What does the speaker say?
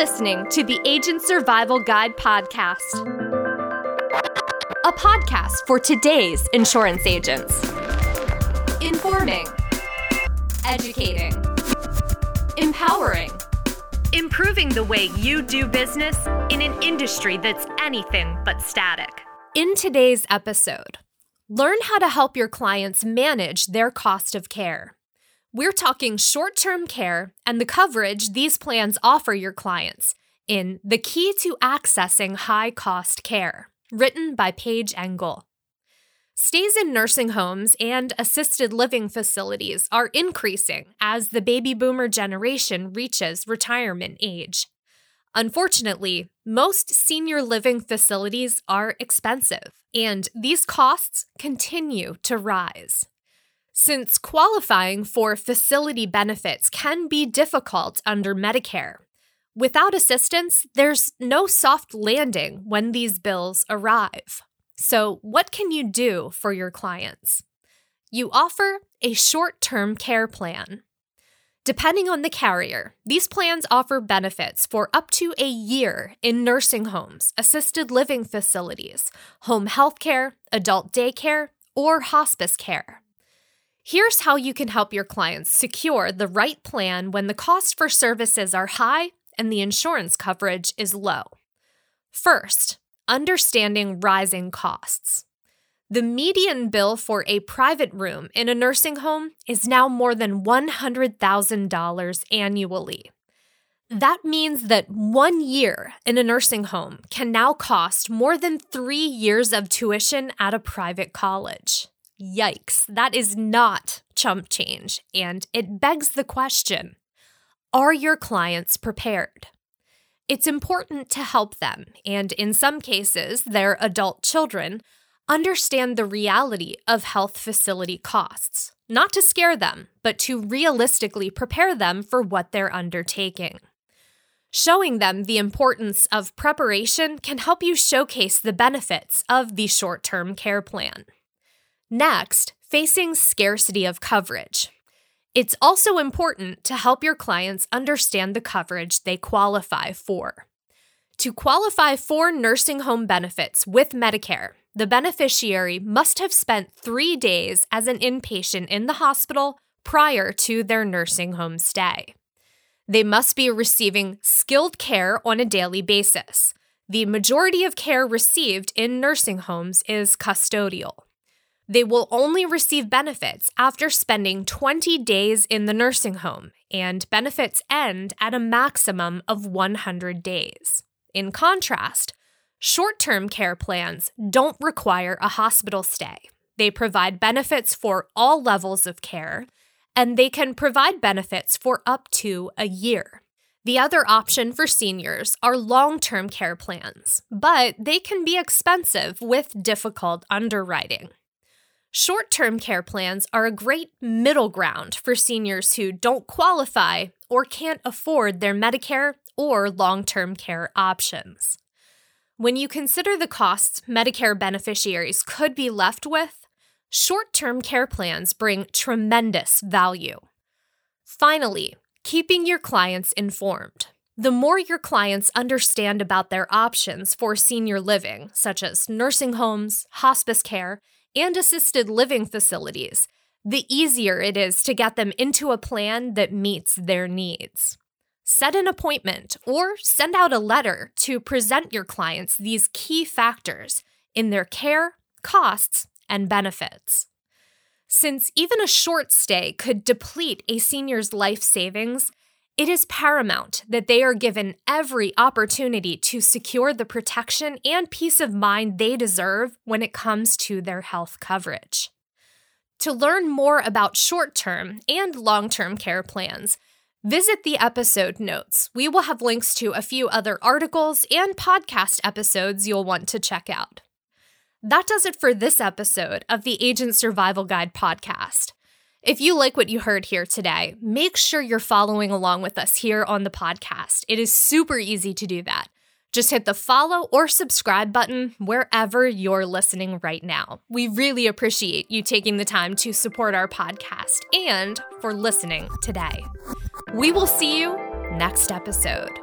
listening to the Agent Survival Guide podcast, a podcast for today's insurance agents. Informing, educating, empowering, improving the way you do business in an industry that's anything but static. In today's episode, learn how to help your clients manage their cost of care. We're talking short term care and the coverage these plans offer your clients in The Key to Accessing High Cost Care, written by Paige Engel. Stays in nursing homes and assisted living facilities are increasing as the baby boomer generation reaches retirement age. Unfortunately, most senior living facilities are expensive, and these costs continue to rise. Since qualifying for facility benefits can be difficult under Medicare, without assistance, there's no soft landing when these bills arrive. So, what can you do for your clients? You offer a short term care plan. Depending on the carrier, these plans offer benefits for up to a year in nursing homes, assisted living facilities, home health care, adult daycare, or hospice care. Here's how you can help your clients secure the right plan when the cost for services are high and the insurance coverage is low. First, understanding rising costs. The median bill for a private room in a nursing home is now more than $100,000 annually. That means that one year in a nursing home can now cost more than three years of tuition at a private college. Yikes, that is not chump change, and it begs the question Are your clients prepared? It's important to help them, and in some cases, their adult children, understand the reality of health facility costs, not to scare them, but to realistically prepare them for what they're undertaking. Showing them the importance of preparation can help you showcase the benefits of the short term care plan. Next, facing scarcity of coverage. It's also important to help your clients understand the coverage they qualify for. To qualify for nursing home benefits with Medicare, the beneficiary must have spent three days as an inpatient in the hospital prior to their nursing home stay. They must be receiving skilled care on a daily basis. The majority of care received in nursing homes is custodial. They will only receive benefits after spending 20 days in the nursing home, and benefits end at a maximum of 100 days. In contrast, short term care plans don't require a hospital stay. They provide benefits for all levels of care, and they can provide benefits for up to a year. The other option for seniors are long term care plans, but they can be expensive with difficult underwriting. Short term care plans are a great middle ground for seniors who don't qualify or can't afford their Medicare or long term care options. When you consider the costs Medicare beneficiaries could be left with, short term care plans bring tremendous value. Finally, keeping your clients informed. The more your clients understand about their options for senior living, such as nursing homes, hospice care, and assisted living facilities, the easier it is to get them into a plan that meets their needs. Set an appointment or send out a letter to present your clients these key factors in their care, costs, and benefits. Since even a short stay could deplete a senior's life savings, it is paramount that they are given every opportunity to secure the protection and peace of mind they deserve when it comes to their health coverage. To learn more about short term and long term care plans, visit the episode notes. We will have links to a few other articles and podcast episodes you'll want to check out. That does it for this episode of the Agent Survival Guide podcast. If you like what you heard here today, make sure you're following along with us here on the podcast. It is super easy to do that. Just hit the follow or subscribe button wherever you're listening right now. We really appreciate you taking the time to support our podcast and for listening today. We will see you next episode.